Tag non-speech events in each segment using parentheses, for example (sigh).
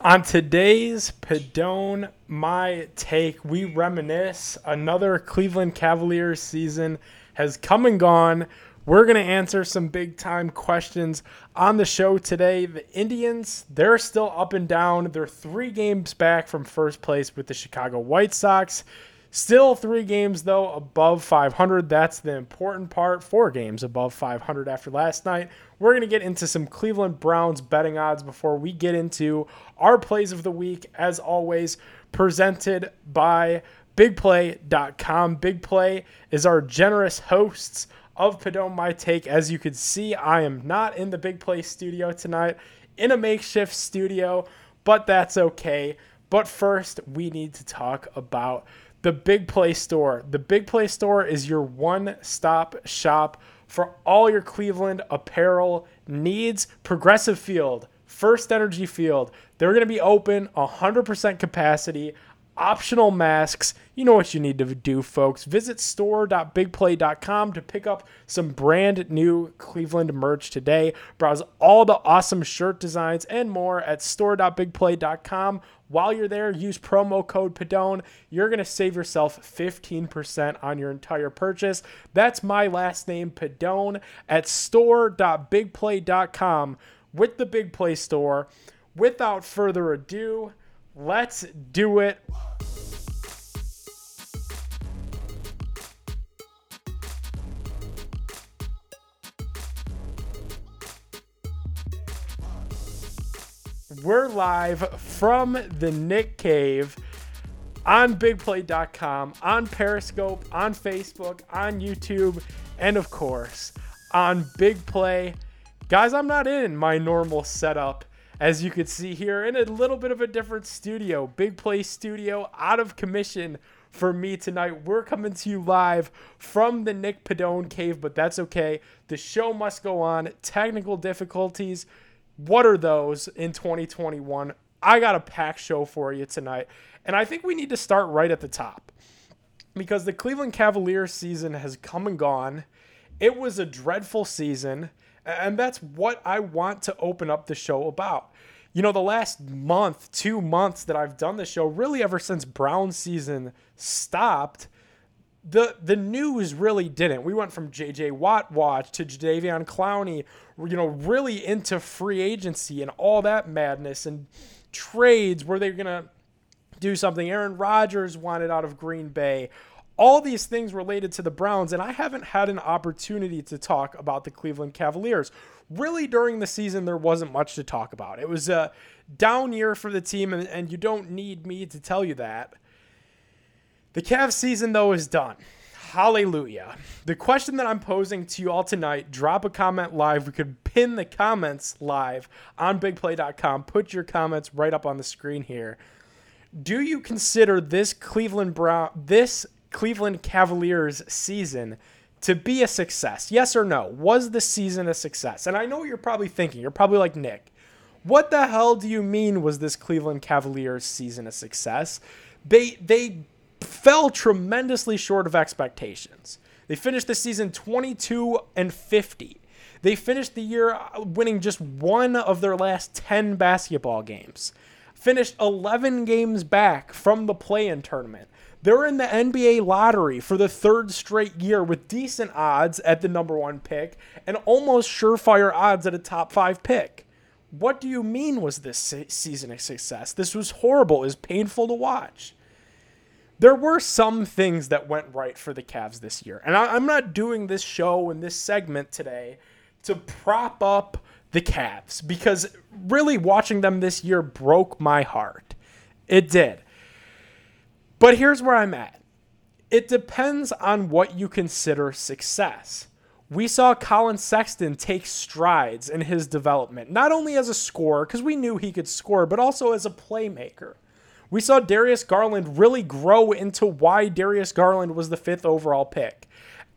On today's Padone My Take, we reminisce. Another Cleveland Cavaliers season has come and gone. We're going to answer some big time questions on the show today. The Indians, they're still up and down. They're three games back from first place with the Chicago White Sox. Still three games, though, above 500. That's the important part. Four games above 500 after last night. We're going to get into some Cleveland Browns betting odds before we get into our plays of the week, as always, presented by BigPlay.com. Big Play is our generous hosts of Padone My Take. As you can see, I am not in the Big Play studio tonight, in a makeshift studio, but that's okay. But first, we need to talk about the Big Play Store. The Big Play Store is your one stop shop for all your Cleveland apparel needs. Progressive Field, First Energy Field, they're going to be open 100% capacity optional masks. You know what you need to do, folks. Visit store.bigplay.com to pick up some brand new Cleveland merch today. Browse all the awesome shirt designs and more at store.bigplay.com. While you're there, use promo code Padone. You're going to save yourself 15% on your entire purchase. That's my last name, Padone, at store.bigplay.com with the Big Play Store. Without further ado, let's do it. We're live from the Nick Cave on bigplay.com, on Periscope, on Facebook, on YouTube, and of course on Big Play. Guys, I'm not in my normal setup as you can see here in a little bit of a different studio. Big Play Studio out of commission for me tonight. We're coming to you live from the Nick Padone Cave, but that's okay. The show must go on. Technical difficulties what are those in 2021? I got a packed show for you tonight. And I think we need to start right at the top because the Cleveland Cavaliers season has come and gone. It was a dreadful season. And that's what I want to open up the show about. You know, the last month, two months that I've done the show, really ever since Brown season stopped, the the news really didn't. We went from JJ Watt watch to Jadeveon Clowney, you know, really into free agency and all that madness and trades. Were they're gonna do something? Aaron Rodgers wanted out of Green Bay. All these things related to the Browns, and I haven't had an opportunity to talk about the Cleveland Cavaliers. Really, during the season, there wasn't much to talk about. It was a down year for the team, and, and you don't need me to tell you that. The Cavs season, though, is done. Hallelujah. The question that I'm posing to you all tonight, drop a comment live. We could pin the comments live on bigplay.com. Put your comments right up on the screen here. Do you consider this Cleveland Brown this Cleveland Cavaliers season to be a success? Yes or no? Was the season a success? And I know what you're probably thinking. You're probably like, "Nick, what the hell do you mean was this Cleveland Cavaliers season a success?" They they fell tremendously short of expectations. They finished the season 22 and 50. They finished the year uh, winning just one of their last 10 basketball games. Finished 11 games back from the play in tournament. They're in the NBA lottery for the third straight year with decent odds at the number one pick and almost surefire odds at a top five pick. What do you mean was this season a success? This was horrible. Was painful to watch there were some things that went right for the Cavs this year. And I, am not doing this show and this segment today to prop up the Cavs because really watching them this year broke my heart. It did. But here's where I'm at it depends on what you consider success. We saw Collin Sexton take strides in his development, not only as a scorer, because we knew he could score, but also as a playmaker. We saw Darius Garland really grow into why Darius Garland was the fifth overall pick.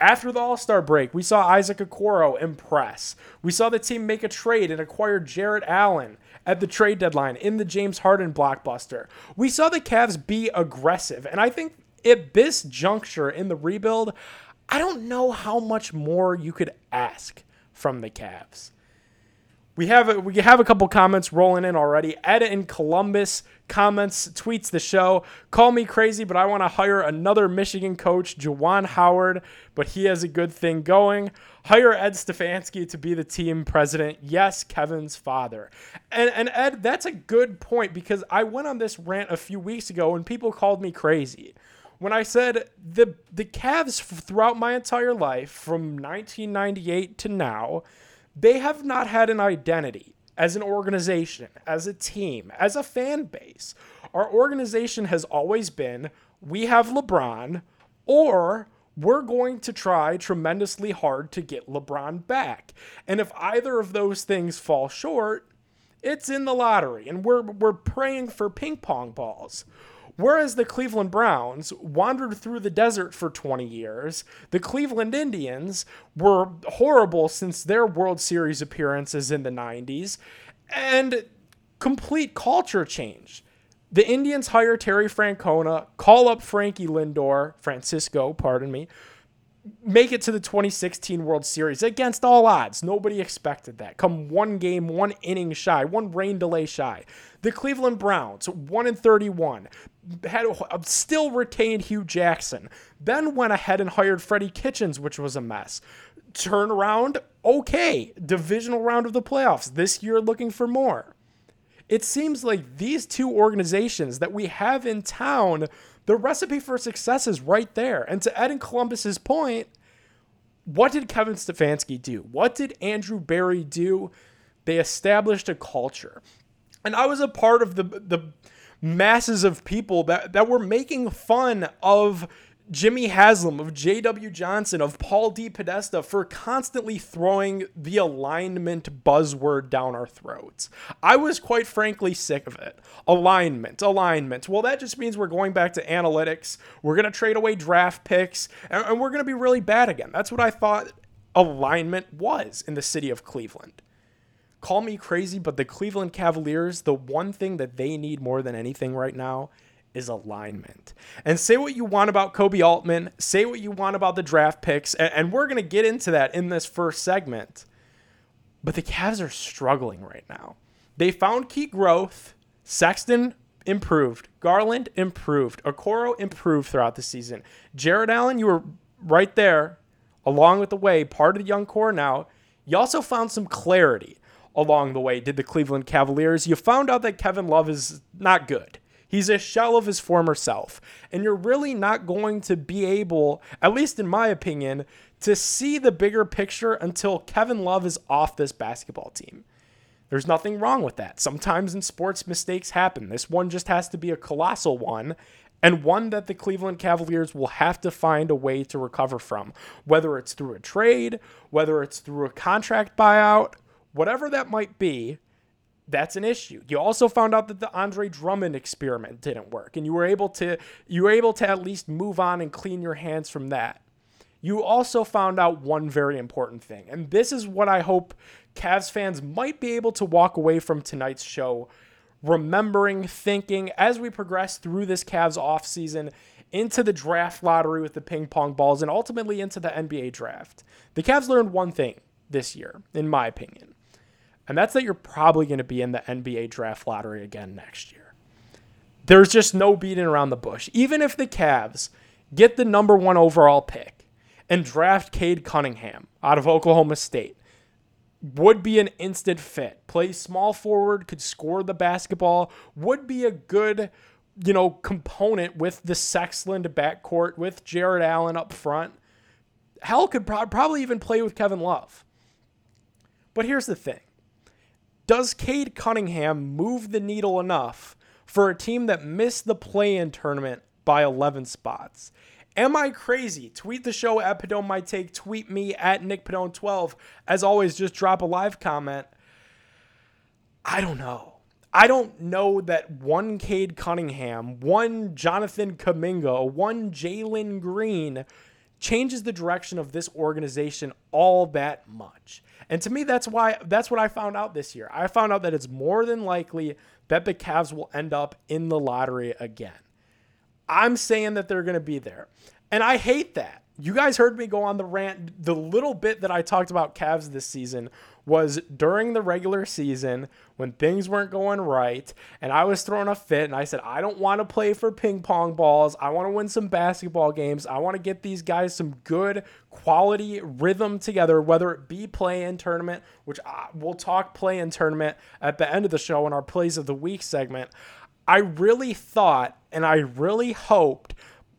After the All Star break, we saw Isaac Okoro impress. We saw the team make a trade and acquire Jarrett Allen at the trade deadline in the James Harden blockbuster. We saw the Cavs be aggressive, and I think at this juncture in the rebuild, I don't know how much more you could ask from the Cavs. We have a, we have a couple comments rolling in already. Ed in Columbus comments tweets the show. Call me crazy, but I want to hire another Michigan coach, Juwan Howard, but he has a good thing going. Hire Ed Stefanski to be the team president. Yes, Kevin's father. And and Ed, that's a good point because I went on this rant a few weeks ago and people called me crazy when I said the the Cavs throughout my entire life from 1998 to now they have not had an identity as an organization, as a team, as a fan base. Our organization has always been we have LeBron or we're going to try tremendously hard to get LeBron back. And if either of those things fall short, it's in the lottery and we're we're praying for ping pong balls. Whereas the Cleveland Browns wandered through the desert for 20 years, the Cleveland Indians were horrible since their World Series appearances in the 90s, and complete culture change. The Indians hire Terry Francona, call up Frankie Lindor, Francisco, pardon me, make it to the 2016 World Series against all odds. Nobody expected that. Come one game, one inning shy, one rain delay shy. The Cleveland Browns, 1 and 31, had still retained Hue Jackson. Then went ahead and hired Freddie Kitchens, which was a mess. Turnaround, okay. Divisional round of the playoffs. This year looking for more. It seems like these two organizations that we have in town the recipe for success is right there. And to Ed and Columbus's point, what did Kevin Stefanski do? What did Andrew Berry do? They established a culture. And I was a part of the the masses of people that, that were making fun of Jimmy Haslam, of J.W. Johnson, of Paul DePodesta for constantly throwing the alignment buzzword down our throats. I was quite frankly sick of it. Alignment, alignment. Well, that just means we're going back to analytics. We're going to trade away draft picks, and, and we're going to be really bad again. That's what I thought alignment was in the city of Cleveland. Call me crazy, but the Cleveland Cavaliers, the one thing that they need more than anything right now is alignment. And say what you want about Koby Altman, say what you want about the draft picks, and, we're going to get into that in this first segment. But the Cavs are struggling right now. They found key growth. Sexton improved. Garland improved. Okoro improved throughout the season. Jarrett Allen, you were right there along with the way, part of the young core now. You also found some clarity along the way, did the Cleveland Cavaliers. You found out that Kevin Love is not good. He's a shell of his former self. And you're really not going to be able, at least in my opinion, to see the bigger picture until Kevin Love is off this basketball team. There's nothing wrong with that. Sometimes in sports, mistakes happen. This one just has to be a colossal one and one that the Cleveland Cavaliers will have to find a way to recover from, whether it's through a trade, whether it's through a contract buyout, whatever that might be that's an issue. You also found out that the Andre Drummond experiment didn't work, and you were able to you were able to at least move on and clean your hands from that. You also found out one very important thing, and this is what I hope Cavs fans might be able to walk away from tonight's show remembering, thinking as we progress through this Cavs offseason into the draft lottery with the ping pong balls and ultimately into the NBA draft. The Cavs learned one thing this year, in my opinion and that's that you're probably going to be in the NBA draft lottery again next year. There's just no beating around the bush. Even if the Cavs get the number one overall pick and draft Cade Cunningham out of Oklahoma State, would be an instant fit. Plays small forward, could score the basketball, would be a good, you know, component with the Sexland backcourt, with Jarrett Allen up front. Hell, could pro- probably even play with Kevin Love. But here's the thing does Cade Cunningham move the needle enough for a team that missed the play in tournament by 11 spots? Am I crazy? Tweet the show at Padone My Take. Tweet me at Nick Padone 12 As always, just drop a live comment. I don't know. I don't know that one Cade Cunningham, one Jonathan Kuminga, one Jalen Green changes the direction of this organization all that much. And to me, that's why that's what I found out this year. I found out that it's more than likely that the Cavs will end up in the lottery again. I'm saying that they're going to be there. And I hate that. You guys heard me go on the rant. The little bit that I talked about Cavs this season was during the regular season when things weren't going right and I was throwing a fit and I said, I don't want to play for ping pong balls. I want to win some basketball games. I want to get these guys some good quality rhythm together, whether it be play in tournament, which I, we'll talk play in tournament at the end of the show in our plays of the week segment. I really thought and I really hoped,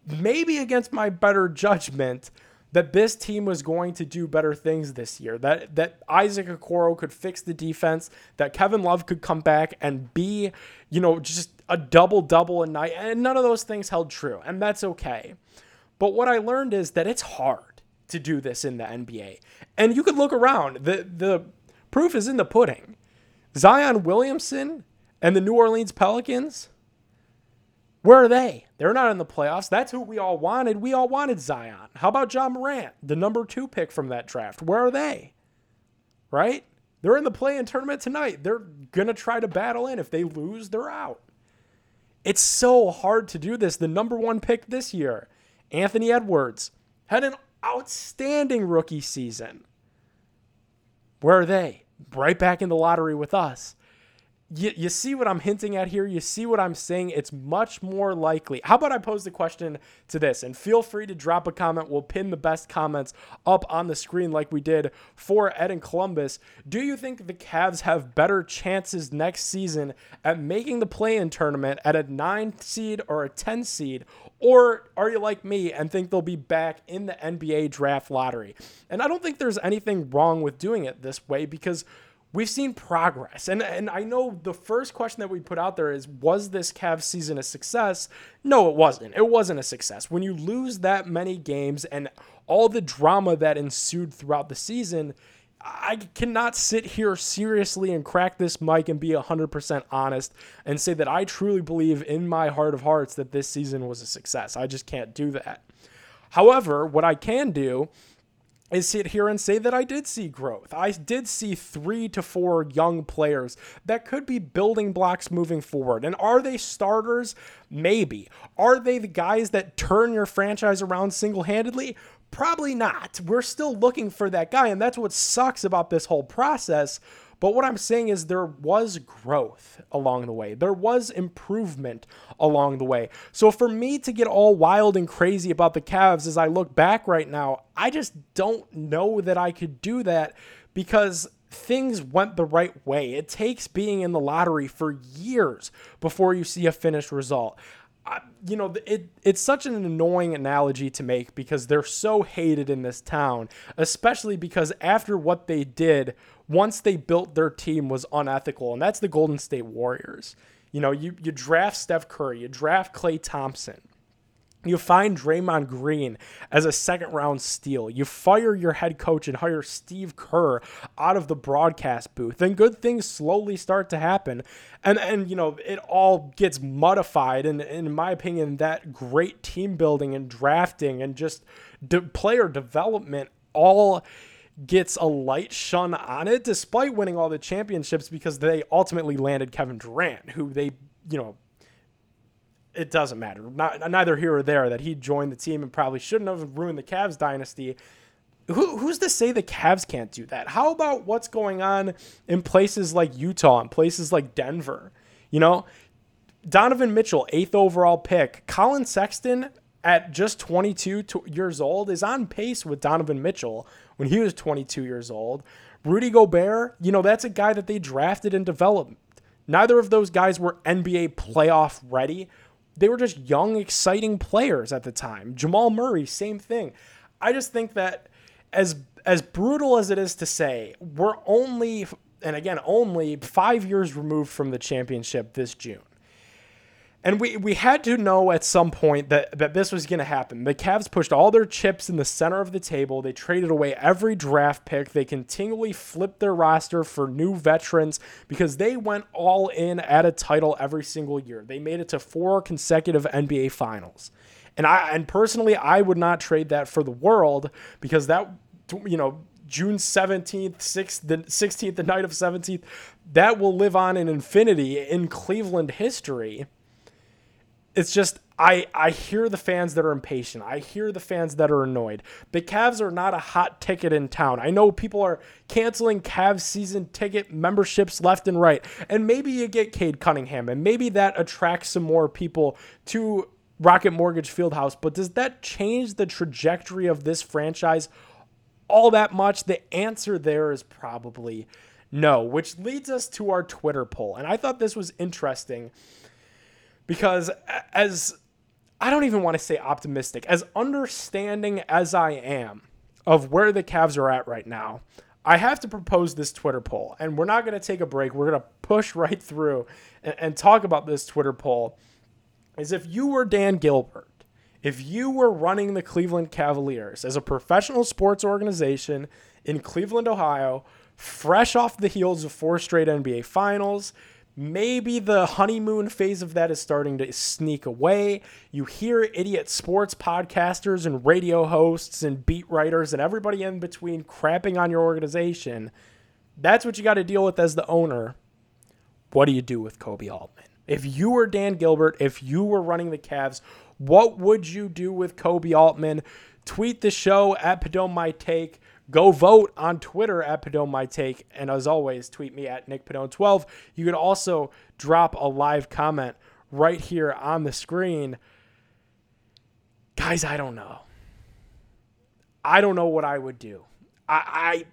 maybe against my better judgment, that this team was going to do better things this year. That that Isaac Okoro could fix the defense, that Kevin Love could come back and be, you know, just a double double a night. And none of those things held true, and that's okay. But what I learned is that it's hard to do this in the NBA. And you could look around. The the proof is in the pudding. Zion Williamson and the New Orleans Pelicans where are they? They're not in the playoffs. That's who we all wanted. We all wanted Zion. How about Ja Morant, the number two pick from that draft? Where are they? Right? They're in the play in tournament tonight. They're going to try to battle in. If they lose, they're out. It's so hard to do this. The number one pick this year, Anthony Edwards, had an outstanding rookie season. Where are they? Right back in the lottery with us you, you see what I'm hinting at here? You see what I'm saying? It's much more likely. How about I pose the question to this? And feel free to drop a comment. We'll pin the best comments up on the screen like we did for Ed and Columbus. Do you think the Cavs have better chances next season at making the play in tournament at a 9 seed or a 10 seed? Or are you like me and think they'll be back in the NBA draft lottery? And I don't think there's anything wrong with doing it this way because we've seen progress. And and I know the first question that we put out there is was this Cavs season a success? No, it wasn't. It wasn't a success. When you lose that many games and all the drama that ensued throughout the season, I cannot sit here seriously and crack this mic and be 100% honest and say that I truly believe in my heart of hearts that this season was a success. I just can't do that. However, what I can do is sit here and say that I did see growth. I did see three to four young players that could be building blocks moving forward. And are they starters? Maybe. Are they the guys that turn your franchise around single handedly? Probably not. We're still looking for that guy. And that's what sucks about this whole process but what I'm saying is there was growth along the way. There was improvement along the way. So for me to get all wild and crazy about the Cavs as I look back right now, I just don't know that I could do that because things went the right way. It takes being in the lottery for years before you see a finished result. I, you know, it it's such an annoying analogy to make because they're so hated in this town, especially because after what they did once they built their team was unethical, and that's the Golden State Warriors. You know, you, you draft Steph Curry, you draft Klay Thompson, you find Draymond Green as a second round steal. You fire your head coach and hire Steve Kerr out of the broadcast booth. Then good things slowly start to happen. And and you know, it all gets modified and, in my opinion that great team building and drafting and just de- player development all gets a light shun on it despite winning all the championships because they ultimately landed Kevin Durant, who they, you know, it doesn't matter. Not, neither here or there that he joined the team and probably shouldn't have ruined the Cavs dynasty. Who, who's to say the Cavs can't do that? How about what's going on in places like Utah and places like Denver? You know, Donovan Mitchell, eighth overall pick. Collin Sexton, at just 22 years old, is on pace with Donovan Mitchell when he was 22 years old. Rudy Gobert, you know, that's a guy that they drafted and developed. Neither of those guys were NBA playoff ready. They were just young, exciting players at the time. Jamal Murray, same thing. I just think that as as brutal as it is to say, we're only and again only 5 years removed from the championship this June. And we, we had to know at some point that, that this was going to happen. The Cavs pushed all their chips in the center of the table. They traded away every draft pick. They continually flipped their roster for new veterans because they went all in at a title every single year. They made it to four consecutive NBA finals. And I and personally I would not trade that for the world because that you know June 17th, 6th, the 16th, the night of 17th, that will live on in infinity in Cleveland history it's just I I hear the fans that are impatient. I hear the fans that are annoyed. The Cavs are not a hot ticket in town. I know people are canceling Cavs season ticket memberships left and right. And maybe you get Cade Cunningham and maybe that attracts some more people to Rocket Mortgage Fieldhouse, but does that change the trajectory of this franchise all that much? The answer there is probably no, which leads us to our Twitter poll. And I thought this was interesting because as I don't even want to say optimistic, as understanding as I am of where the Cavs are at right now, I have to propose this Twitter poll. And we're not going to take a break. We're going to push (laughs) right through and, and talk about this Twitter poll. Is if you were Dan Gilbert, if you were running the Cleveland Cavaliers as a professional sports organization in Cleveland, Ohio, fresh off the heels of four straight NBA finals, Maybe the honeymoon phase of that is starting to sneak away. You hear idiot sports podcasters and radio hosts and beat writers and everybody in between crapping on your organization. That's what you got to deal with as the owner. What do you do with Koby Altman? If you were Dan Gilbert, if you were running the Cavs, what would you do with Koby Altman? Tweet the show at Padone My Take. Go vote on Twitter at Padone My Take. And as always, tweet me at Nick Padone12. You can also drop a live comment right here on the screen. Guys, I don't know. I don't know what I would do. I, I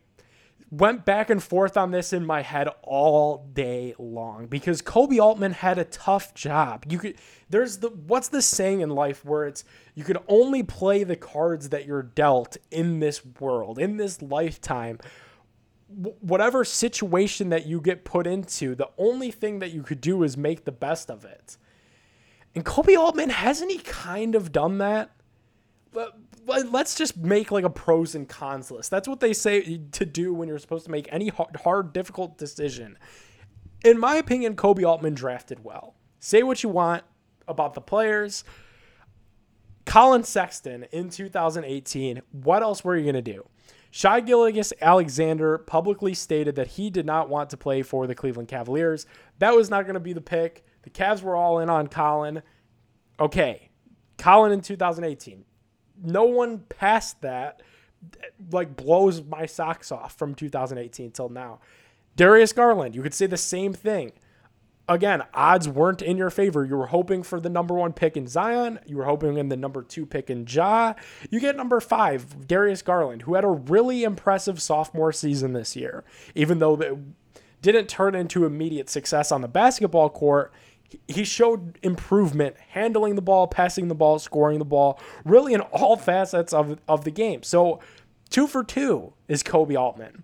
went back and forth on this in my head all day long because Koby Altman had a tough job. You could there's the what's the saying in life where it's you could only play the cards that you're dealt in this world, in this lifetime. whatever situation that you get put into, the only thing that you could do is make the best of it. And Koby Altman hasn't he kind of done that? But let's just make like a pros and cons list. That's what they say to do when you're supposed to make any hard, hard difficult decision. In my opinion, Koby Altman drafted well. Say what you want about the players. Collin Sexton in 2018, what else were you going to do? Shai Gilgeous-Alexander publicly stated that he did not want to play for the Cleveland Cavaliers. That was not going to be the pick. The Cavs were all in on Collin. Okay, Collin in 2018 no one past that like blows my socks off from 2018 till now. Darius Garland, you could say the same thing. Again, odds weren't in your favor. You were hoping for the number one pick in Zion. You were hoping in the number two pick in Ja. You get number five, Darius Garland, who had a really impressive sophomore season this year, even though it didn't turn into immediate success on the basketball court he showed improvement handling the ball, passing the ball, scoring the ball, really in all (laughs) facets of, of the game. So, two for two is Koby Altman.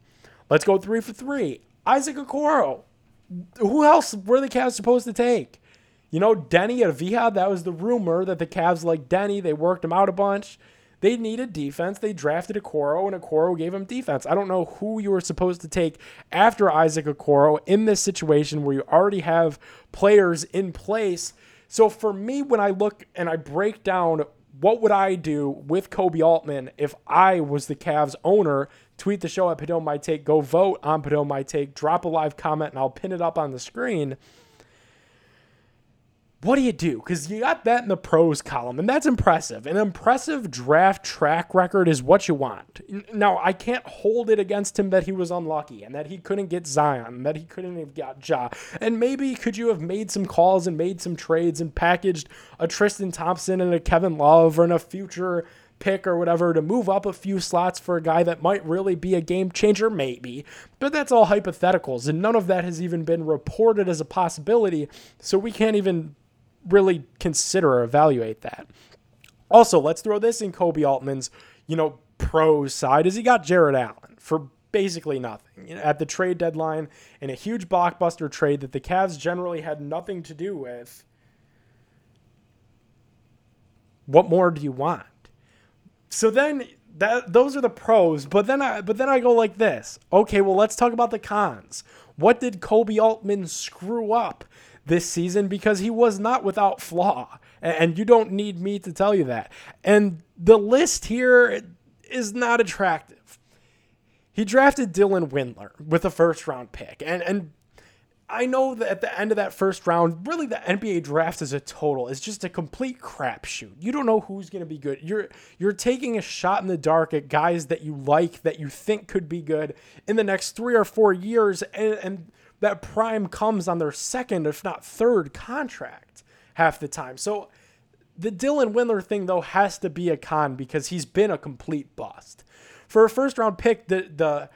Let's go three for three. Isaac Okoro. Who else were the Cavs supposed to take? You know, Deni Avdija, that was the rumor that the Cavs like Deni. They worked him out a bunch. They needed defense. They drafted Okoro, and Okoro gave them defense. I don't know who you were supposed to take after Isaac Okoro in this situation where you already have players in place. So for me, when I look and I break down what would I do with Koby Altman if I was the Cavs owner? Tweet the show at Padone My Take. Go vote on Padone My Take. Drop a live comment and I'll pin it up on the screen what do you do? Because you got that in the pros column, and that's impressive. An impressive draft track record is what you want. Now, I can't hold it against him that he was unlucky and that he couldn't get Zion, and that he couldn't have got Ja. And maybe could you have made some calls and made some trades and packaged a Tristan Thompson and a Kevin Love or a future pick or whatever to move up a few slots for a guy that might really be a game changer? Maybe. But that's all hypotheticals, and none of that has even been reported as a possibility, so we can't even really consider or evaluate that. Also, let's throw this in Koby Altman's, you know, pros side is he got Jarrett Allen for basically nothing you know, at the trade deadline in a huge blockbuster trade that the Cavs generally had nothing to do with. What more do you want? So then that those are the pros, but then I but then I go like this. Okay, well let's talk about the cons. What did Koby Altman screw up this season because he was not without flaw. And you don't need me to tell you that. And the list here is not attractive. He drafted Dylan Windler with a first round pick. And and I know that at the end of that first round, really the NBA draft as a total is just a complete crapshoot. You don't know who's going to be good. You're you're taking a shot in the dark at guys that you like that you think could be good in the next three or four years, and, and that prime comes on their second, if not third, contract half the time. So the Dylan Windler thing though has to be a con because he's been a complete bust. For a first round pick, the the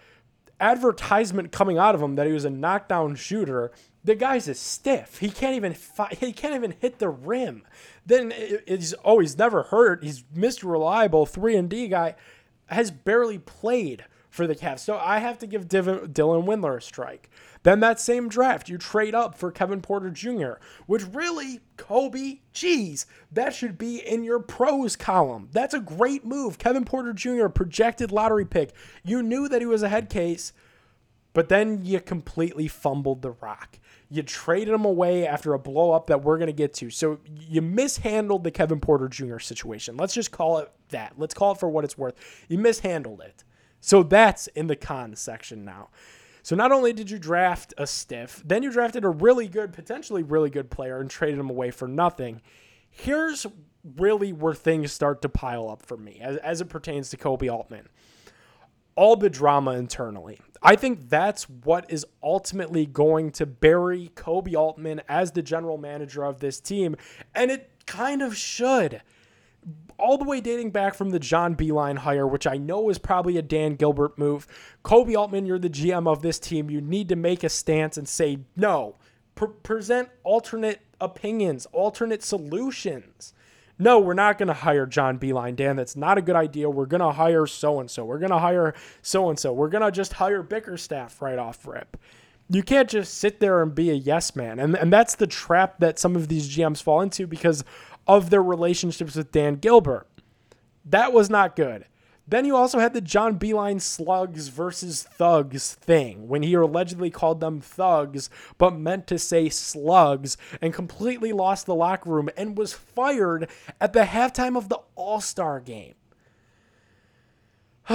advertisement coming out of him that he was a knockdown shooter. The guy's a stiff. He can't even fi- he can't even hit the rim. Then he's never hurt. He's Mr. Reliable three and D guy has barely played for the Cavs. So I have to give Dylan Windler a strike. Then that same draft, you trade up for Kevin Porter Jr., which really, Koby, geez, that should be in your pros column. That's a great move. Kevin Porter Jr., projected lottery pick. You knew that he was a head case, but then you completely fumbled the rock. You traded him away after a blow up that we're going to get to. So you mishandled the Kevin Porter Jr. situation. Let's just call it that. Let's call it for what it's worth. You mishandled it. So that's in the con section now. So not only did you draft a stiff, then you drafted a really good, potentially really good player and traded him away for nothing. Here's really where things start to pile up for me as, as it pertains to Koby Altman. All the drama internally. I think that's what is ultimately going to bury Koby Altman as the general manager of this team. And it kind of should all the way dating back from the John Beilein hire, which I know is probably a Dan Gilbert move. Koby Altman, you're the GM of this team. You need to make a stance and say no. Pre- present alternate opinions, alternate solutions. No, we're not going to hire John Beilein, Dan. That's not a good idea. We're going to hire so and so. We're going to hire so and so. We're going to just hire Bickerstaff right off rip. You can't just sit there and be a yes man. And, and that's the trap that some of these GMs fall into because of their relationships with Dan Gilbert. That was not good. Then you also had the John Beilein slugs versus thugs thing when he allegedly called them thugs but meant to say slugs and completely lost the locker room and was fired at the halftime of the All Star game. (sighs)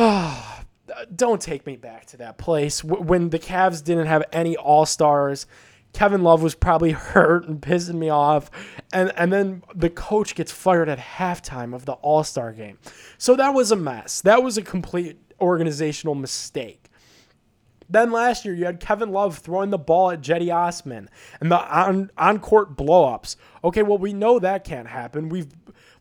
Don't take me back to that place when the Cavs didn't have any All Stars Kevin Love was probably (laughs) hurt and pissing me off. And, and then the coach gets fired at halftime of the All Star game. So that was a mess. That was a complete organizational mistake. Then last year, you had Kevin Love throwing the ball at Cedi Osman and the on, on court blowups. Okay, well, we know that can't happen. We've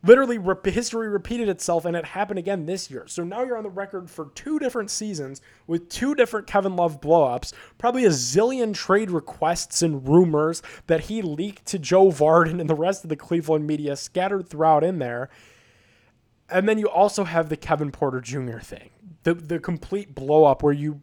literally history repeated itself and it happened again this year. So now you're on the record for two different seasons with two different Kevin Love blowups, probably a zillion trade requests and rumors that he leaked to Joe Vardon and the rest of the Cleveland media scattered throughout in there. And then you also have the Kevin Porter Jr. thing, the the complete blowup where you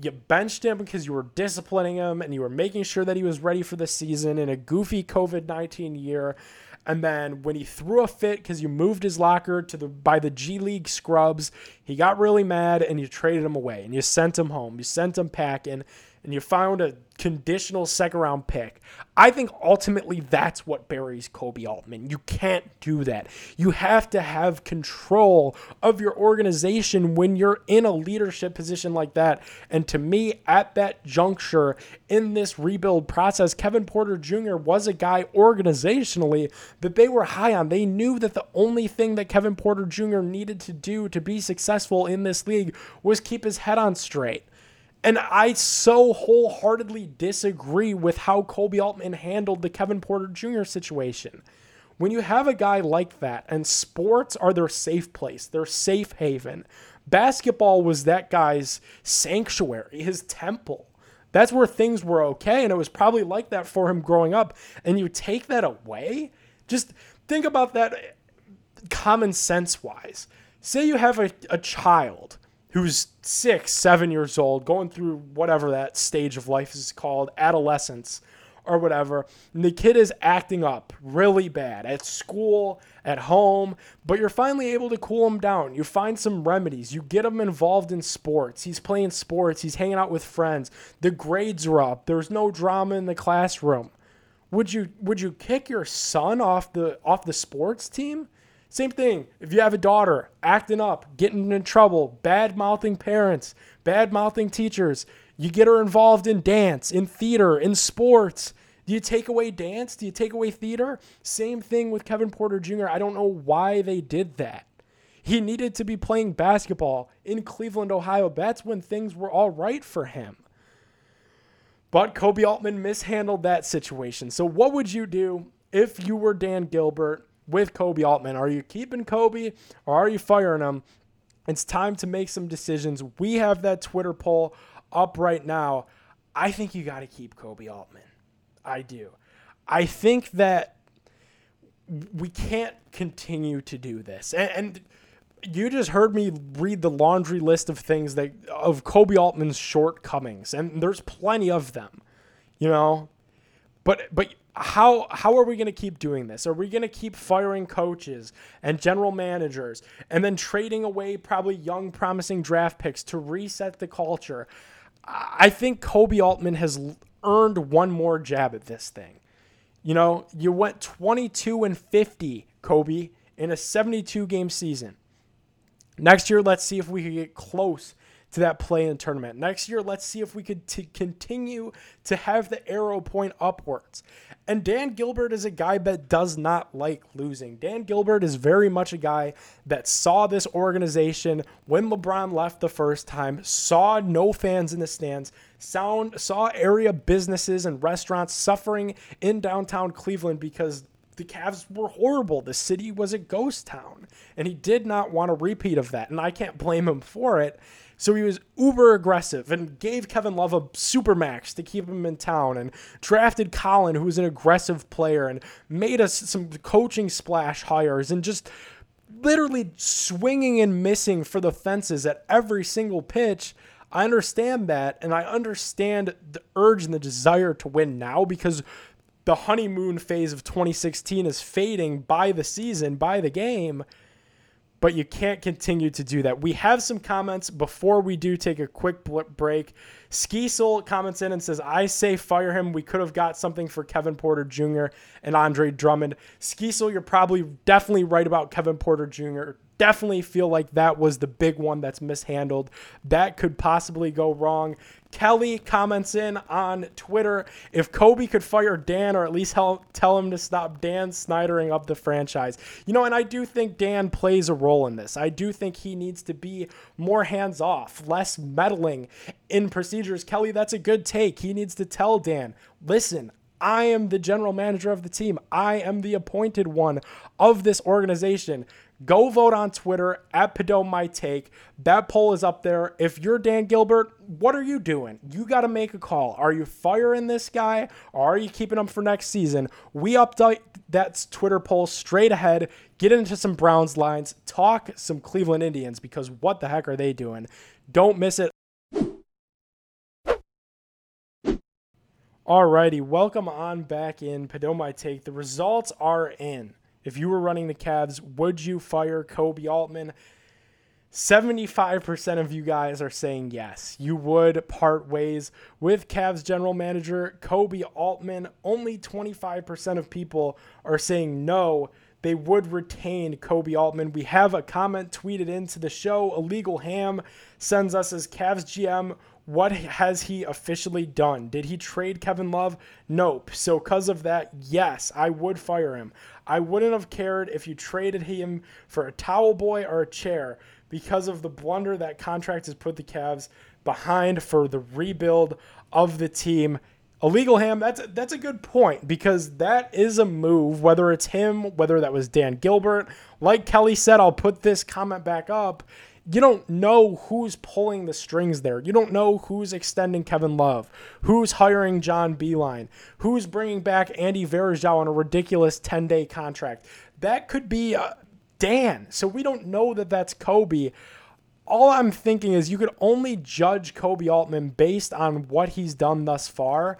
you benched him because you were disciplining him and you were making sure that he was ready for the season in a goofy COVID 19 year. And then when he threw a fit because you moved his locker to the by the G League scrubs, he got really mad and you traded him away and you sent him home. You sent him packing and you found a conditional second round pick. I think ultimately that's what buries Koby Altman. You can't do that. You have to have control of your organization when you're in a leadership position like that. And to me, at that juncture in this rebuild process, Kevin Porter Jr. was a guy organizationally that they were high on. They knew that the only thing that Kevin Porter Jr. needed to do to be successful in this league was keep his head on straight. And I so wholeheartedly disagree with how Koby Altman handled the Kevin Porter Jr. situation. When you have a guy like that, and sports are their safe place, their safe haven, basketball was that guy's sanctuary, his temple. That's where things were okay, and it was probably like that for him growing up. And you take that away? Just think about that common sense wise. Say you have a, a child who's six, seven years old, going through whatever that stage of life is called, adolescence or whatever. And the kid is acting up really bad at school, at home, but you're finally able to cool him down. You find some remedies. You get him involved in sports. He's playing sports, he's hanging out with friends. The grades are up. There's no drama in the classroom. Would you would you kick your son off the off the sports team? Same thing. If you have a daughter acting up, getting in trouble, bad mouthing parents, bad mouthing teachers, You get her involved in dance, in theater, in sports. Do you take away dance? Do you take away theater? Same thing with Kevin Porter Jr. I don't know why they did that. He needed to be playing basketball in Cleveland, Ohio. That's when things were all right for him. But Koby Altman mishandled that situation. So, what would you do if you were Dan Gilbert with Koby Altman? Are you keeping Koby or are you firing him? It's time to make some decisions. We have that Twitter poll up right now. I think you got to keep Koby Altman. I do. I think that we can't continue to do this. And, and, you just heard me read the laundry list of things that of Koby Altman's shortcomings, and there's plenty of them, you know. But but how how are we going to keep doing this? Are we going to keep firing coaches and general managers and then trading away probably young promising draft picks to reset the culture? I think Koby Altman has earned one more jab at this thing. You know, you went 22 and 50, Koby, in a 72 game season. Next year, let's see if we can get close to that play in tournament. Next year, let's see if we could t- continue to have the arrow point upwards. And Dan Gilbert is a guy that does not like losing. Dan Gilbert is very much a guy that saw this organization when LeBron left the first time, saw no fans in the stands, sound, saw area businesses and restaurants suffering in downtown Cleveland because the Cavs were horrible. The city was a ghost town. And he did not want a repeat of that. And I can't blame him for it. So he was uber aggressive and gave Kevin Love a super max to keep him in town and drafted Collin, who was an aggressive player, and made us some coaching splash hires and just literally swinging and missing for the fences at every single pitch. I understand that, and I understand the urge and the desire to win now because the honeymoon phase of 2016 is fading by the season, by the game but you can't continue to do that. We have some comments before we do take a quick break. Skeesel comments in and says, I say fire him. We could have got something for Kevin Porter Jr. and Andre Drummond. Skeesel, you're probably definitely right about Kevin Porter Jr definitely feel like that was the big one that's mishandled. That could possibly go wrong. Kelly comments in on Twitter if Koby could fire Dan or at least help, tell him to stop Dan Snydering up the franchise. You know, and I do think Dan plays a role in this. I do think he needs to be more hands off, less meddling in procedures. Kelly, that's a good take. He needs to tell Dan, listen, I am the general manager of the team. I am the appointed one of this organization. Go vote on Twitter at Padone My Take. That poll is up there. If you're Dan Gilbert, what are you doing? You got to make a call. Are you firing this guy or are you keeping him for next season? We update that Twitter poll straight ahead, get into some Browns lines, talk some Cleveland Indians because what the heck are they doing? Don't miss it. Alrighty, welcome on back in Padone My Take. The results are in. If you were running the Cavs, would you fire Koby Altman? 75% of you guys are saying yes. You would part ways with Cavs general manager Koby Altman. Only 25% of people are saying no. They would retain Koby Altman. We have a comment tweeted into the show. Illegal Ham sends us as Cavs GM what has he officially done? Did he trade Kevin Love? Nope. So, because of that, yes, I would fire him. I wouldn't have cared if you traded him for a towel boy or a chair because of the blunder that contract has put the Cavs behind for the rebuild of the team. Illegal ham, that's that's a good point because that is a move, whether it's him, whether that was Dan Gilbert. Like Kelly said, I'll put this comment back up you don't know who's pulling the strings there. You don't know who's extending Kevin Love, who's hiring John Beilein, who's bringing back Andy Varejao on a ridiculous 10 day contract. That could be uh, Dan. So we don't know that that's Koby. All I'm thinking is you could only judge Koby Altman based on what he's done thus far.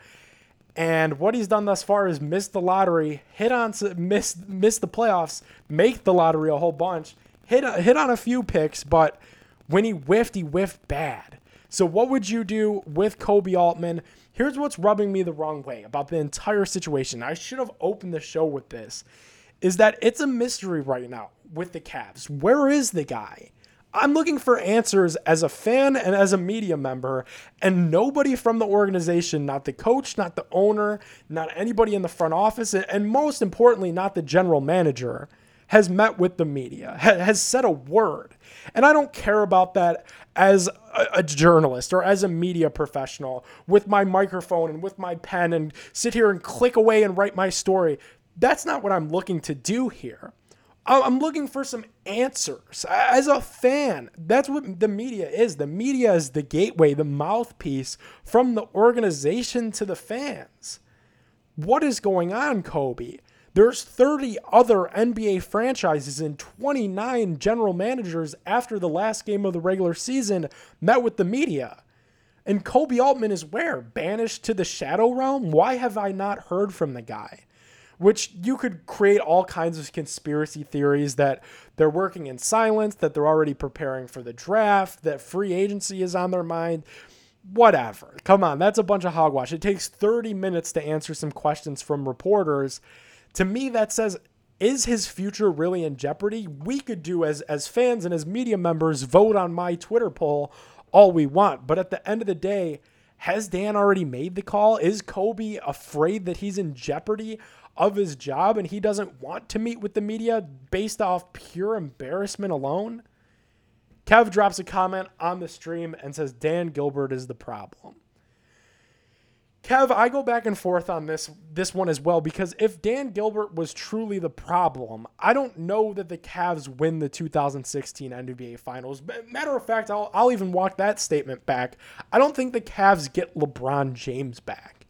And what he's done thus far is miss the lottery, hit on miss miss the playoffs, make the lottery a whole bunch, hit uh, hit on a few picks, but when he whiffed, he whiffed bad. So what would you do with Koby Altman? Here's what's rubbing me the wrong way about the entire situation. I should have opened the show with this. Is that it's a mystery right now with the Cavs. Where is the guy? I'm looking for answers as a fan and as a media member, and nobody from the organization, not the coach, not the owner, not anybody in the front office, and most importantly, not the general manager, has met with the media, has said a word. And I don't care about that as a, journalist or as a media professional with my microphone and with my pen and sit here and click away and write my story. That's not what I'm looking to do here. I'm looking for some answers. As a fan, that's what the media is. The media is the gateway, the mouthpiece from the organization to the fans. What is going on, Koby? There's 30 other NBA franchises and 29 general managers after the last game of the regular season met with the media. And Koby Altman is where? Banished to the shadow realm? Why have I not heard from the guy? Which you could create all kinds of conspiracy theories that they're working in silence, that they're already preparing for the draft, that free agency is on their mind. Whatever. Come on, that's a bunch of hogwash. It takes 30 minutes to answer some questions from reporters. To me, that says, is his future really in jeopardy? We could do as as fans and as media members vote on my Twitter poll all we want, but at the end of the day, has Dan already made the call? Is Koby afraid that he's in jeopardy of his job and he doesn't want to meet with the media based off pure embarrassment alone? Kev drops a comment on the stream and says Dan Gilbert is the problem. Kev, I go back and forth on this this one as well because if Dan Gilbert was truly the problem, I don't know that the Cavs win the 2016 NBA Finals. Matter of fact, I'll, I'll even walk that statement back. I don't think the Cavs get LeBron James back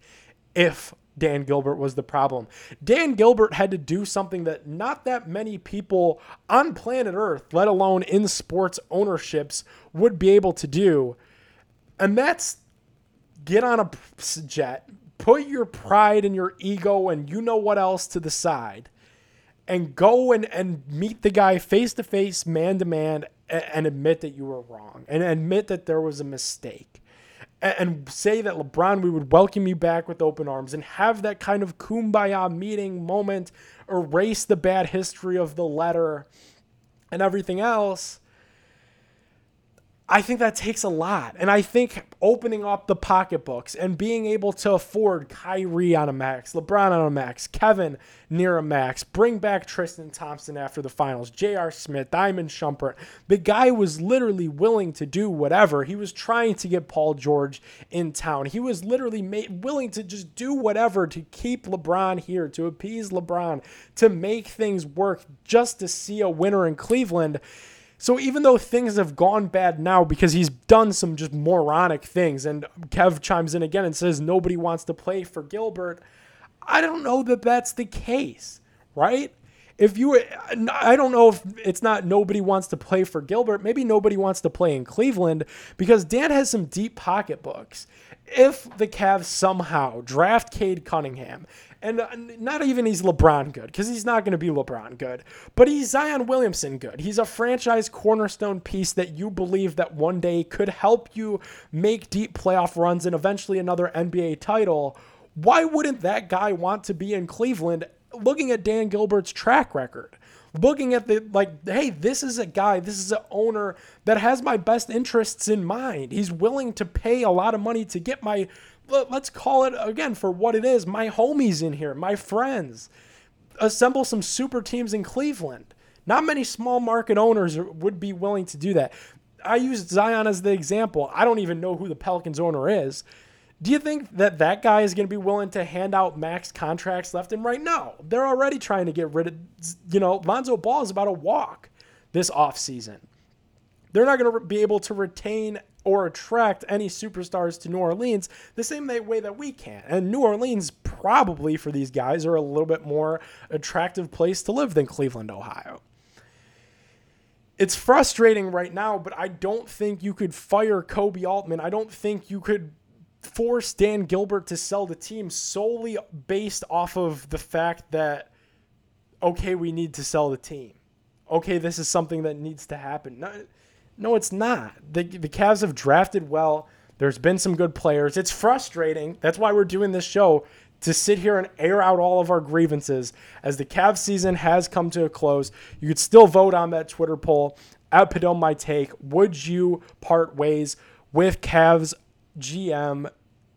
if Dan Gilbert was the problem. Dan Gilbert had to do something that not that many people on planet Earth, let alone in sports ownerships, would be able to do. And that's get on a jet, put your pride and your ego and you know what else to the side, and go and, and meet the guy face to face, man to man, and admit that you were wrong and admit that there was a mistake and say that LeBron, we would welcome you back with open arms and have that kind of kumbaya meeting moment, erase the bad history of the letter and everything else. I think that takes a lot. And I think opening up the pocketbooks and being able to afford Kyrie on a max, LeBron on a max, Kevin near a max, bring back Tristan Thompson after the finals, J.R. Smith, Diamond Shumpert. The guy was literally willing to do whatever. He was trying to get Paul George in town. He was literally willing to just do whatever to keep LeBron here, to appease LeBron, to make things work just to see a winner in Cleveland. So even though things have gone bad now because he's done some just moronic things, and Kev chimes in again and says nobody wants to play for Gilbert, I don't know that that's the case, right? If you, I don't know if it's not nobody wants to play for Gilbert. Maybe nobody wants to play in Cleveland because Dan has some deep pocketbooks. If the Cavs somehow draft Cade Cunningham and uh, not even he's LeBron good because he's not going to be LeBron good, but he's Zion Williamson good. He's a franchise cornerstone piece that you believe that one day could help you make deep playoff runs and eventually another NBA title. Why wouldn't that guy want to be in Cleveland? Looking at Dan Gilbert's track record, looking at the like, hey, this is a guy, this is an owner that has my best interests in mind. He's willing to pay a lot of money to get my let's call it again for what it is my homies in here, my friends. Assemble some super teams in Cleveland. Not many small market owners would be willing to do that. I used Zion as the example. I don't even know who the Pelicans owner is. Do you think that that guy is going to be willing to hand out max contracts left and right? No. They're already trying to get rid of, you know, Lonzo Ball is about to walk this offseason. They're not going to be able to retain or attract any superstars to New Orleans the same way that we can. And New Orleans probably for these guys are a little bit more attractive place to live than Cleveland, Ohio. It's frustrating right now, but I don't think you could fire Koby Altman. I don't think you could force Dan Gilbert to sell the team solely based off of the fact that okay, we need to sell the team. Okay, this is something that needs to happen. No, no it's not. The, the Cavs have drafted well. There's been some good players. It's frustrating. That's why we're doing this show to sit here and air out all of our grievances as the Cavs season has come to a close. You could still vote on that Twitter poll at Padone My Take. Would you part ways with Cavs GM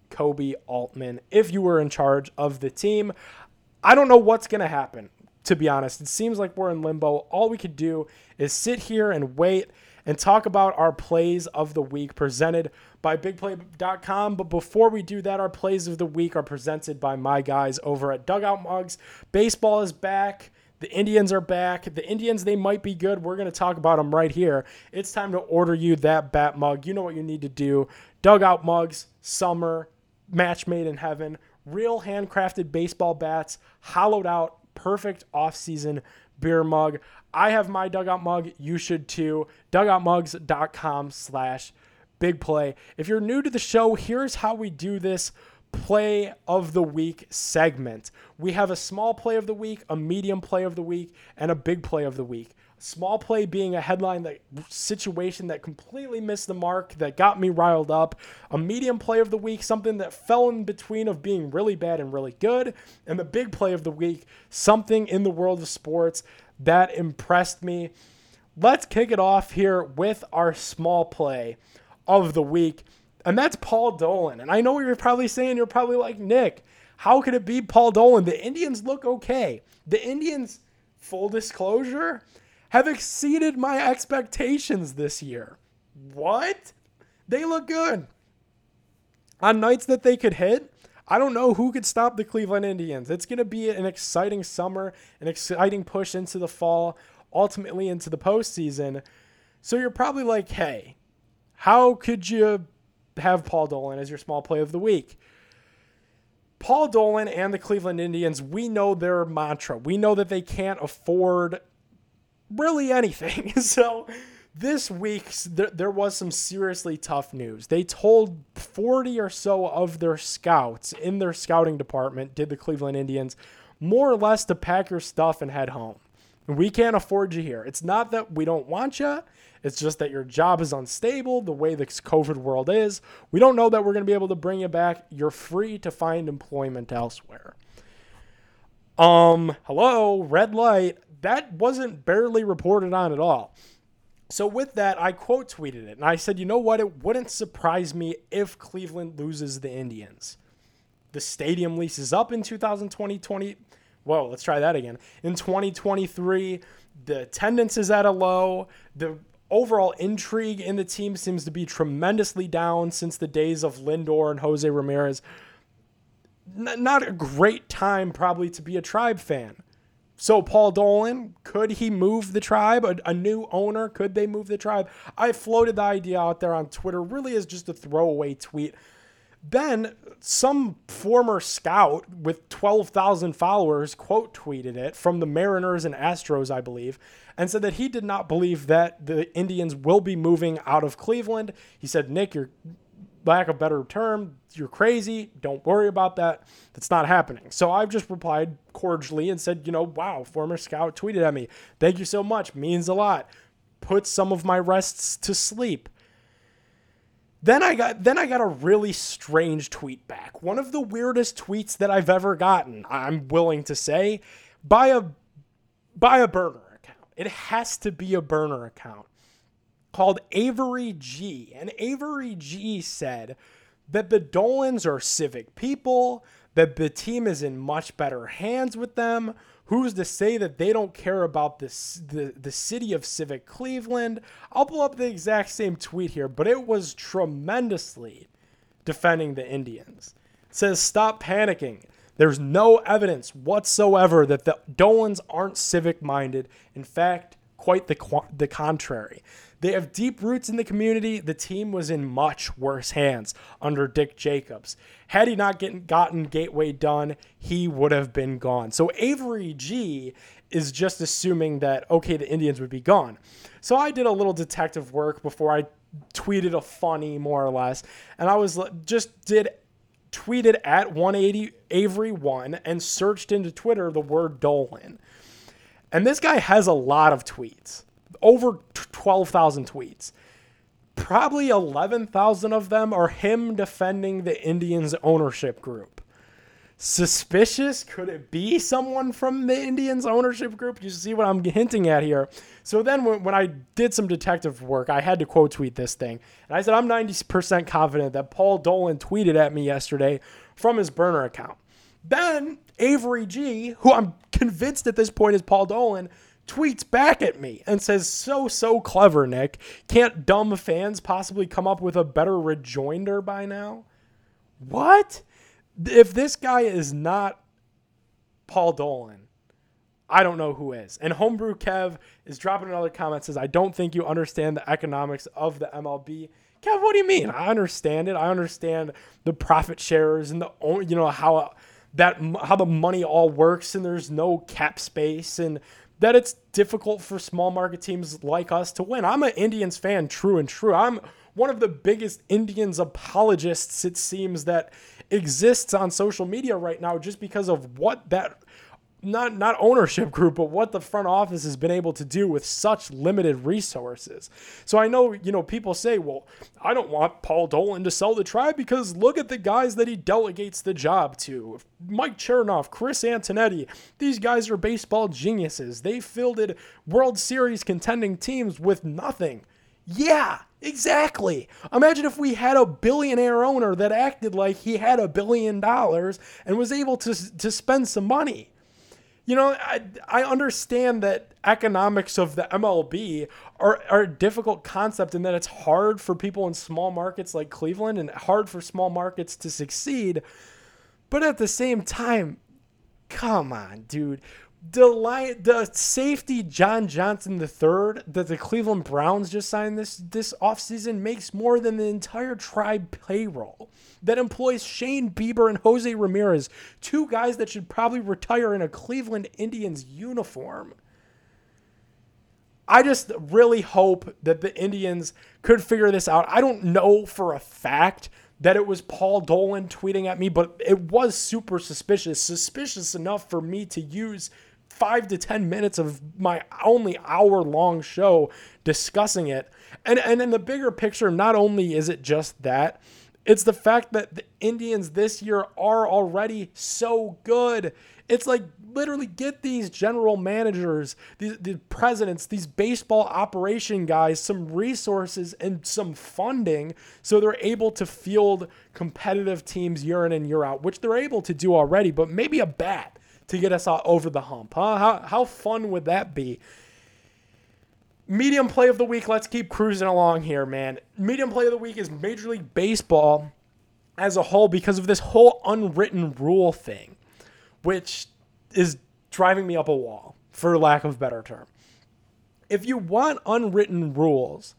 Koby Altman if you were in charge of the team? I don't know what's going to happen, to be honest. It seems like we're in limbo. All we could do is sit here and wait and talk about our plays of the week presented by bigplay.com. But before we do that, our plays of the week are presented by my guys over at Dugout Mugs. Baseball is back. The Indians are back. The Indians, they might be good. We're going to talk about them right here. It's time to order you that bat mug. You know what you need to do. Dugout Mugs, summer, match made in heaven, real handcrafted baseball bats, hollowed out, perfect off-season beer mug. I have my dugout mug. You should too. Dugoutmugs.com slash big play. If you're new to the show, here's how we do this play of the week segment. We have a small play of the week, a medium play of the week, and a big play of the week. Small play being a headline that situation that completely missed the mark that got me riled up. A medium play of the week, something that fell in between of being really bad and really good. And the big play of the week, something in the world of sports that impressed me. Let's kick it off here with our small play of the week. And that's Paul Dolan. And I know what you're probably saying. You're probably like, Nick, how could it be Paul Dolan? The Indians look okay. The Indians, full disclosure, have exceeded my expectations this year. What? They look good. On nights that they could hit, I don't know who could stop the Cleveland Indians. It's going to be an exciting summer, an exciting push into the fall, ultimately into the postseason. So you're probably like, hey, how could you have Paul Dolan as your small play of the week? Paul Dolan and the Cleveland Indians, we know their mantra. We know that they can't afford really anything. (laughs) so this week there, there was some seriously tough news. They told 40 or so of their scouts in their scouting department, did the Cleveland Indians, more or less to pack your stuff and head home. We can't afford you here. It's not that we don't want you. It's just that your job is unstable the way this COVID world is. We don't know that we're going to be able to bring you back. You're free to find employment elsewhere. Um, hello, red light that wasn't barely reported on at all. So with that, I quote tweeted it and I said, you know what? It wouldn't surprise me if Cleveland loses the Indians. The stadium lease is up in 2020, 20. Whoa, let's try that again. In 2023, the attendance is at a low. The overall intrigue in the team seems to be tremendously down since the days of Lindor and Jose Ramirez. N- not a great time, probably, to be a tribe fan. So Paul Dolan, could he move the tribe? A, a, new owner, could they move the tribe? I floated the idea out there on Twitter, really as just a throwaway tweet. Then some former scout with 12,000 followers quote tweeted it from the Mariners and Astros, I believe, and said that he did not believe that the Indians will be moving out of Cleveland. He said, Nick, you're lack of better term, you're crazy. Don't worry about that. That's not happening. So I've just replied cordially and said, you know, wow, former scout tweeted at me. Thank you so much. Means a lot. Put some of my rests to sleep. Then I got then I got a really strange tweet back. One of the weirdest tweets that I've ever gotten, I'm willing to say, by a by a burner account. It has to be a burner account called Avery G. And Avery G said that the Dolans are civic people, that the team is in much better hands with them. Who's to say that they don't care about this, the, the city of Civic Cleveland? I'll pull up the exact same tweet here, but it was tremendously defending the Indians. It says, Stop panicking. There's no evidence whatsoever that the Dolans aren't civic minded. In fact, quite the, the contrary. They have deep roots in the community. The team was in much worse hands under Dick Jacobs. Had he not gotten Gateway done, he would have been gone. So Avery G is just assuming that, okay, the Indians would be gone. So I did a little detective work before I tweeted a funny, more or less. And I was just did tweeted at 180 Avery 1 and searched into Twitter the word Dolan. And this guy has a lot of tweets over 12,000 tweets. Probably 11,000 of them are him defending the Indians ownership group. suspicious? Could it be someone from the Indians ownership group? You see what I'm hinting at here. So then when, when I did some detective work, I had to quote tweet this thing. And I said, I'm 90% confident that Paul Dolan tweeted at me yesterday from his burner account. Then Avery G, who I'm convinced at this point is Paul Dolan, tweets back at me and says, So, so clever, Nick. Can't dumb fans possibly come up with a better rejoinder by now? What? if this guy is not Paul Dolan, I don't know who is. And Homebrew Kev is dropping another comment says, I don't think you understand the economics of the MLB. Kev, what do you mean? I understand it. I understand the profit sharers and the you know how that how the money all works and there's no cap space and that it's difficult for small market teams like us to win. I'm an Indians fan, true and true. I'm one of the biggest Indians apologists, it seems, that exists on social media right now just because of what that not not ownership group, but what the front office has been able to do with such limited resources. So I know, you know, people say, well, I don't want Paul Dolan to sell the tribe because look at the guys that he delegates the job to. Mike Chernoff, Chris Antonetti, these guys are baseball geniuses. They fielded World Series contending teams with nothing. Yeah, exactly. Imagine if we had a billionaire owner that acted like he had a billion dollars and was able to, to spend some money. You know, I, I understand that economics of the MLB are, are a difficult concept and that it's hard for people in small markets like Cleveland and hard for small markets to succeed. But at the same time, come on, dude the the safety John Johnson III that the Cleveland Browns just signed this this offseason makes more than the entire tribe payroll that employs Shane Bieber and Jose Ramirez, two guys that should probably retire in a Cleveland Indians uniform. I just really hope that the Indians could figure this out. I don't know for a fact that it was Paul Dolan tweeting at me, but it was super suspicious. Suspicious enough for me to use five to 10 minutes of my only hour long show discussing it. And, and in the bigger picture, not only is it just that, it's the fact that the Indians this year are already so good. It's like literally get these general managers, these, the presidents, these baseball operation guys some resources and some funding so they're able to field competitive teams year in and year out, which they're able to do already, but maybe a bat to get us all over the hump. Huh? How, how fun would that be? Medium play of the week. Let's keep cruising along here, man. Medium play of the week is Major League Baseball as a whole because of this whole unwritten rule thing, which is driving me up a wall, for lack of better term. If you want unwritten rules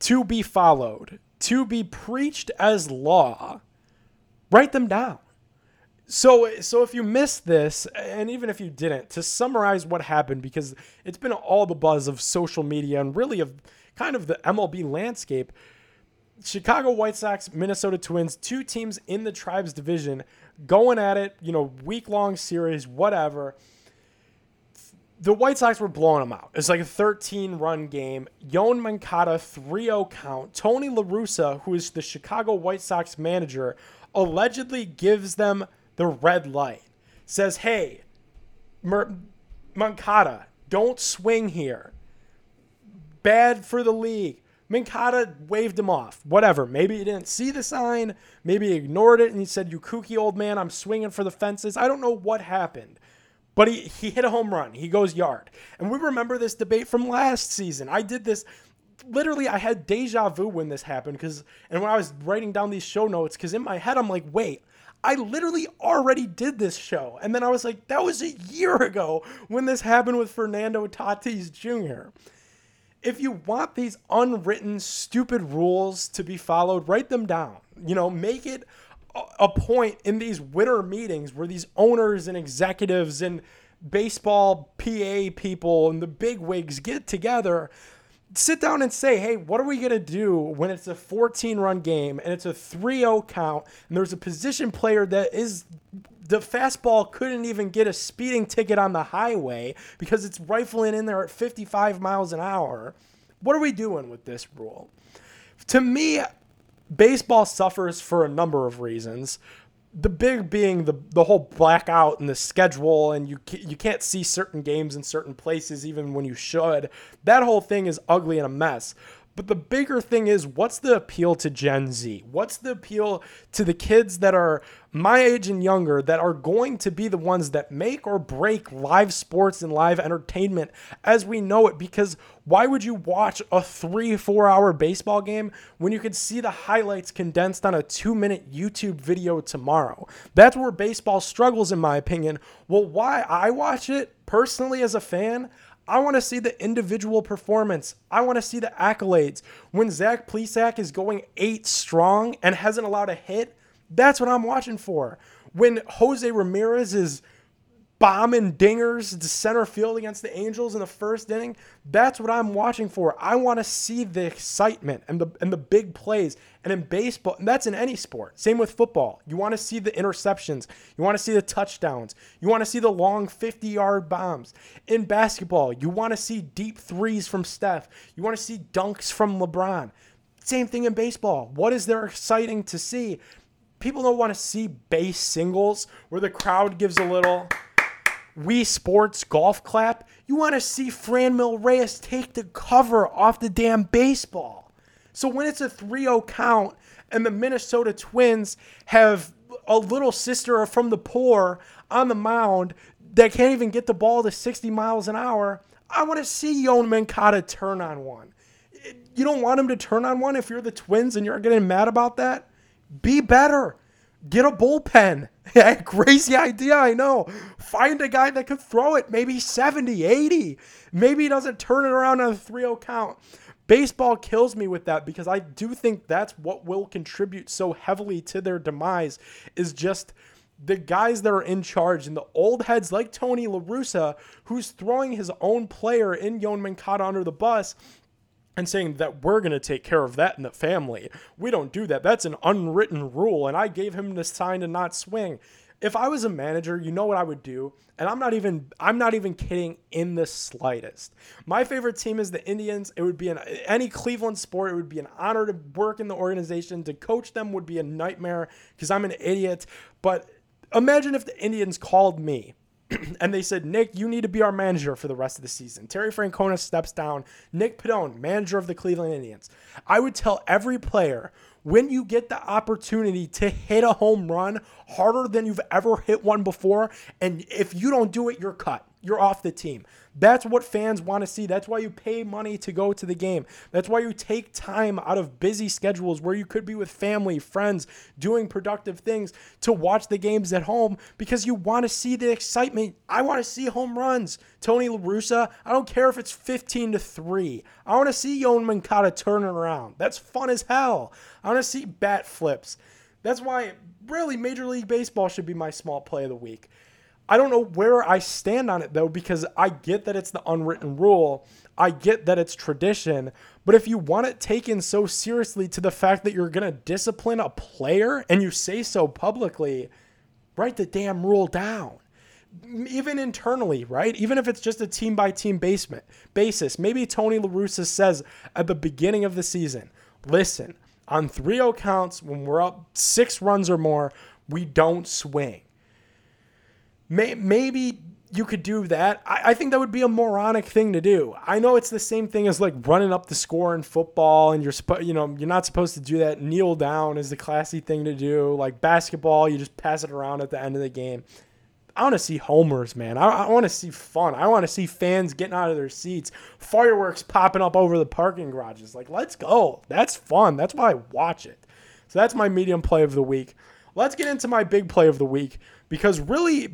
to be followed, to be preached as law, write them down. So, so if you missed this, and even if you didn't, to summarize what happened, because it's been all the buzz of social media and really of kind of the MLB landscape. Chicago White Sox, Minnesota Twins, two teams in the Tribes division going at it, you know, week long series, whatever. The White Sox were blowing them out. It's like a 13 run game. Yoan Moncada, 3 0 count. Tony LaRussa, who is the Chicago White Sox manager, allegedly gives them the red light. Says, hey, Mer- Moncada, don't swing here. Bad for the league. Moncada waved him off. Whatever. Maybe he didn't see the sign. Maybe he ignored it and he said, You kooky old man, I'm swinging for the fences. I don't know what happened. But he, he hit a home run. He goes yard. And we remember this debate from last season. I did this literally I had deja vu when this happened because and when I was writing down these show notes because in my head I'm like wait I literally already did this show. And then I was like, that was a year (laughs) ago when this happened with Fernando Tatis Jr. If you want these unwritten, stupid rules to be followed, write them down. You know, make it a point in these winter meetings where these owners and executives and baseball PA people and the big wigs get together sit down and say, hey, what are we going to do when it's a 14 run game and it's a 3 0 count and there's a position player that is the fastball couldn't even get a speeding ticket on the highway because it's rifling in there at 55 miles an hour. What are we doing with this rule? To me, baseball suffers for a number of reasons. the big being the the whole blackout and the schedule and you you can't see certain games in certain places even when you should. That whole thing is ugly and a mess. But the bigger thing is what's the appeal to Gen Z? What's the appeal to the kids that are my age and younger that are going to be the ones that make or break live sports and live entertainment as we know it? Because why would you watch a three, four hour baseball game when you could see the highlights condensed on a two minute YouTube video tomorrow? That's where baseball struggles, in my opinion. Well, why I watch it personally as a fan, I want to see the individual performance. I want to see the accolades. When Zach Plesac is going eight strong and hasn't allowed a hit, that's what I'm watching for. When Jose Ramirez is bombing dingers to center field against the Angels in the first inning. That's what I'm watching for. I want to see the excitement and the and the big plays. And in baseball, and that's in any sport. Same with football. You want to see the interceptions. You want to see the touchdowns. You want to see the long 50-yard bombs. In basketball, you want to see deep threes from Steph. You want to see dunks from LeBron. Same thing in baseball. What is there exciting to see? People don't want to see base singles where the crowd gives a little Wii Sports golf clap, you want to see Franmil Reyes take the cover off the damn baseball. So when it's a 3 0 count and the Minnesota Twins have a little sister from the poor on the mound that can't even get the ball to 60 miles an hour, I want to see Yoan Moncada turn on one. You don't want him to turn on one if you're the Twins and you're getting mad about that? Be better. Get a bullpen. (laughs) Crazy idea, I know. Find a guy that could throw it maybe 70, 80. Maybe he doesn't turn it around on a 3 0 count. Baseball kills me with that because I do think that's what will contribute so heavily to their demise is just the guys that are in charge and the old heads like Tony La Russa, who's throwing his own player in Yoan Moncada under the bus and saying that we're going to take care of that in the family. We don't do that. That's an unwritten rule. And I gave him the sign to not swing. If I was a manager, you know what I would do, and I'm not even I'm not even kidding in the slightest. My favorite team is the Indians. It would be an any Cleveland sport. It would be an honor to work in the organization. To coach them would be a nightmare because I'm an idiot. But imagine if the Indians called me (clears throat) and they said, Nick, you need to be our manager for the rest of the season. Terry Francona steps down. Nick Padone, manager of the Cleveland Indians. I would tell every player when you get the opportunity to hit a home run harder than you've ever hit one before, and if you don't do it, you're cut. You're off the team. That's what fans want to see. That's why you pay money to go to the game. That's why you take time out of busy schedules where you could be with family, friends, doing productive things to watch the games at home because you want to see the excitement. I want to see home runs. Tony La Russa, I don't care if it's 15 to 3. I want to see Yoan Moncada turning around. That's fun as hell. I want to see bat flips. That's why really Major League Baseball should be my small play of the week. I don't know where I stand on it though, because I get that it's the unwritten rule. I get that it's tradition. But if you want it taken so seriously to the fact that you're going to discipline a player and you say so publicly, write the damn rule down. Even internally, right? Even if it's just a team by team basement basis. Maybe Tony La Russa says at the beginning of the season, listen, on 3 0 counts, when we're up six runs or more, we don't swing May, maybe you could do that. I, I, think that would be a moronic thing to do. I know it's the same thing as like running up the score in football, and you're supposed, you know, you're not supposed to do that. Kneel down is the classy thing to do. Like basketball, you just pass it around at the end of the game. I want to see homers, man. I, I want to see fun. I want to see fans getting out of their seats, fireworks popping up over the parking garages. Like, let's go. That's fun. That's why I watch it. So that's my medium play of the week. Let's get into my big play of the week because really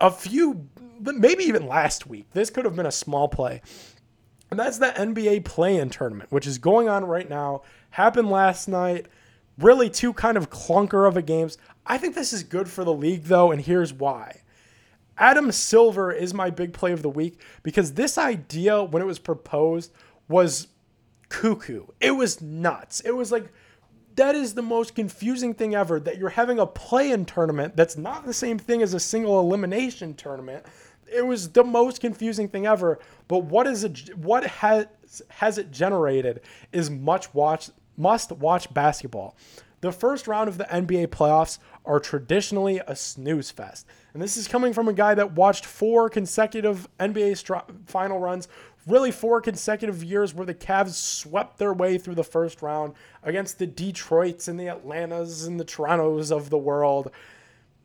a few, maybe even last week, this could have been a small play. And that's the NBA play in tournament, which is going on right now. Happened last night. Really, two kind of clunker of a games. I think this is good for the league, though, and here's why. Adam Silver is my big play of the week because this idea, when it was proposed, was cuckoo. It was nuts. It was like that is the most confusing thing ever that you're having a play-in tournament that's not the same thing as a single elimination tournament it was the most confusing thing ever but what is it what has has it generated is much watch must watch basketball The first round of the NBA playoffs are traditionally a snooze fest. And this is coming from a guy that watched four consecutive NBA str- final runs, really four consecutive years where the Cavs swept their way through the first round against the Detroits and the Atlantas and the Torontos of the world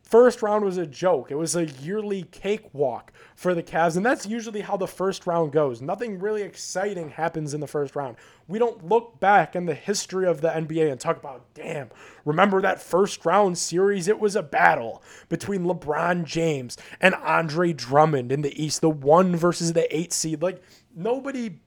first round was a joke. It was a yearly cakewalk for the Cavs, and that's usually how the first round goes. Nothing really exciting happens in the first round. We don't look back in the history of the NBA and talk about, damn, remember that first round series? It was a battle between LeBron James and Andre Drummond in the East, the one versus the eight seed. Like, nobody.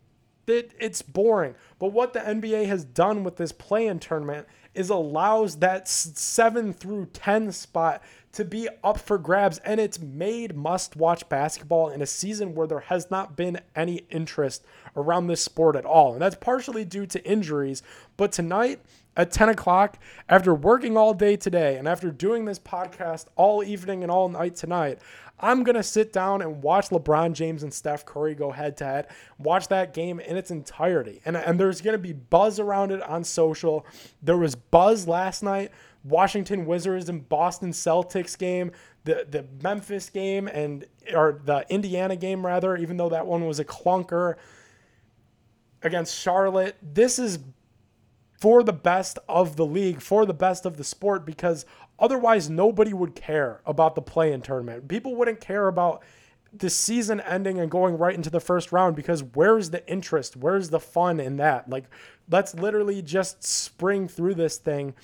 It, it's boring. But what the NBA has done with this play in tournament is allows that 7 through 10 spot to be up for grabs and it's made must watch basketball in a season where there has not been any interest around this sport at all and that's partially due to injuries but tonight at 10 o'clock after working all day today and after doing this podcast all evening and all night tonight I'm going to sit down and watch LeBron James and Steph Curry go head to head, watch that game in its entirety. And, and there's going to be buzz around it on social. There was buzz last night Washington Wizards and Boston Celtics game, the the Memphis game and or the Indiana game rather, even though that one was a clunker against Charlotte. This is for the best of the league, for the best of the sport because otherwise nobody would care about the play-in tournament. People wouldn't care about the season ending and going right into the first round because where's the interest? Where's the fun in that? Like let's literally just spring through this thing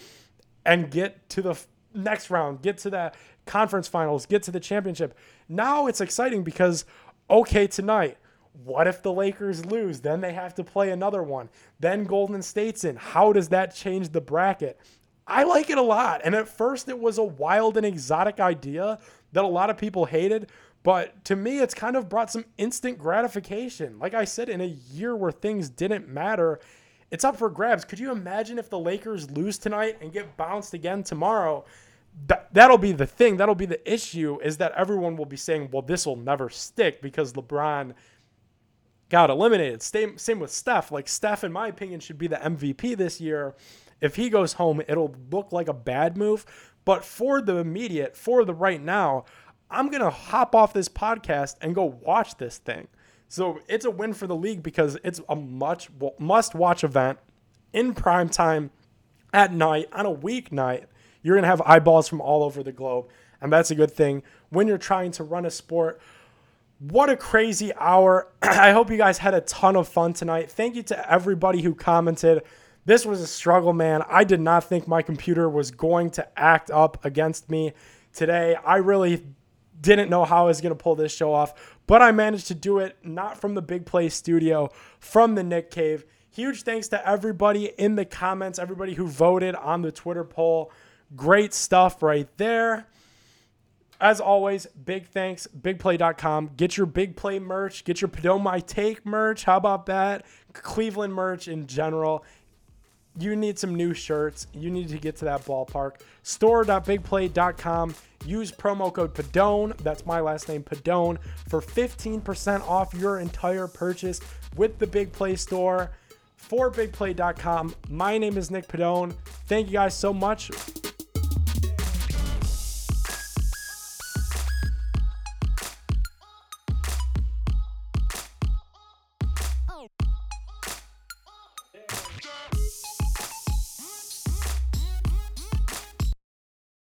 and get to the next round, get to the conference finals, get to the championship. Now it's exciting because, okay, tonight, what if the Lakers lose? Then they have to play another one. Then Golden State's in. How does that change the bracket? I like it a lot. And at first, it was a wild and exotic idea that a lot of people hated. But to me, it's kind of brought some instant gratification. Like I said, in a year where things didn't matter, it's up for grabs. Could you imagine if the Lakers lose tonight and get bounced again tomorrow? That that'll be the thing. That'll be the issue is that everyone will be saying, "Well, this will never stick because LeBron got eliminated." Same same with Steph. Like Steph, in my opinion, should be the MVP this year. If he goes home, it'll look like a bad move. But for the immediate, for the right now, I'm gonna hop off this podcast and go watch this thing. So it's a win for the league because it's a much must watch event in prime time at night on a weeknight. You're going to have eyeballs from all over the globe. And that's a good thing when you're trying to run a sport. What a crazy hour. (clears throat) I hope you guys had a ton of fun tonight. Thank you to everybody who commented. This was a struggle, man. I did not think my computer was going to act up against me today. I really didn't know how I was going to pull this show off, but I managed to do it not from the Big Play studio, from the Nick Cave. Huge thanks to everybody in the comments, everybody who voted on the Twitter poll. Great stuff right there. As always, big thanks, bigplay.com. Get your big play merch, get your Padone My Take merch. How about that? Cleveland merch in general you need some new shirts. You need to get to that ballpark. Store.bigplay.com. Use promo code Padone. That's my last name, Padone, for 15% off your entire purchase with the Big Play store for bigplay.com. My name is Nick Padone. Thank you guys so much.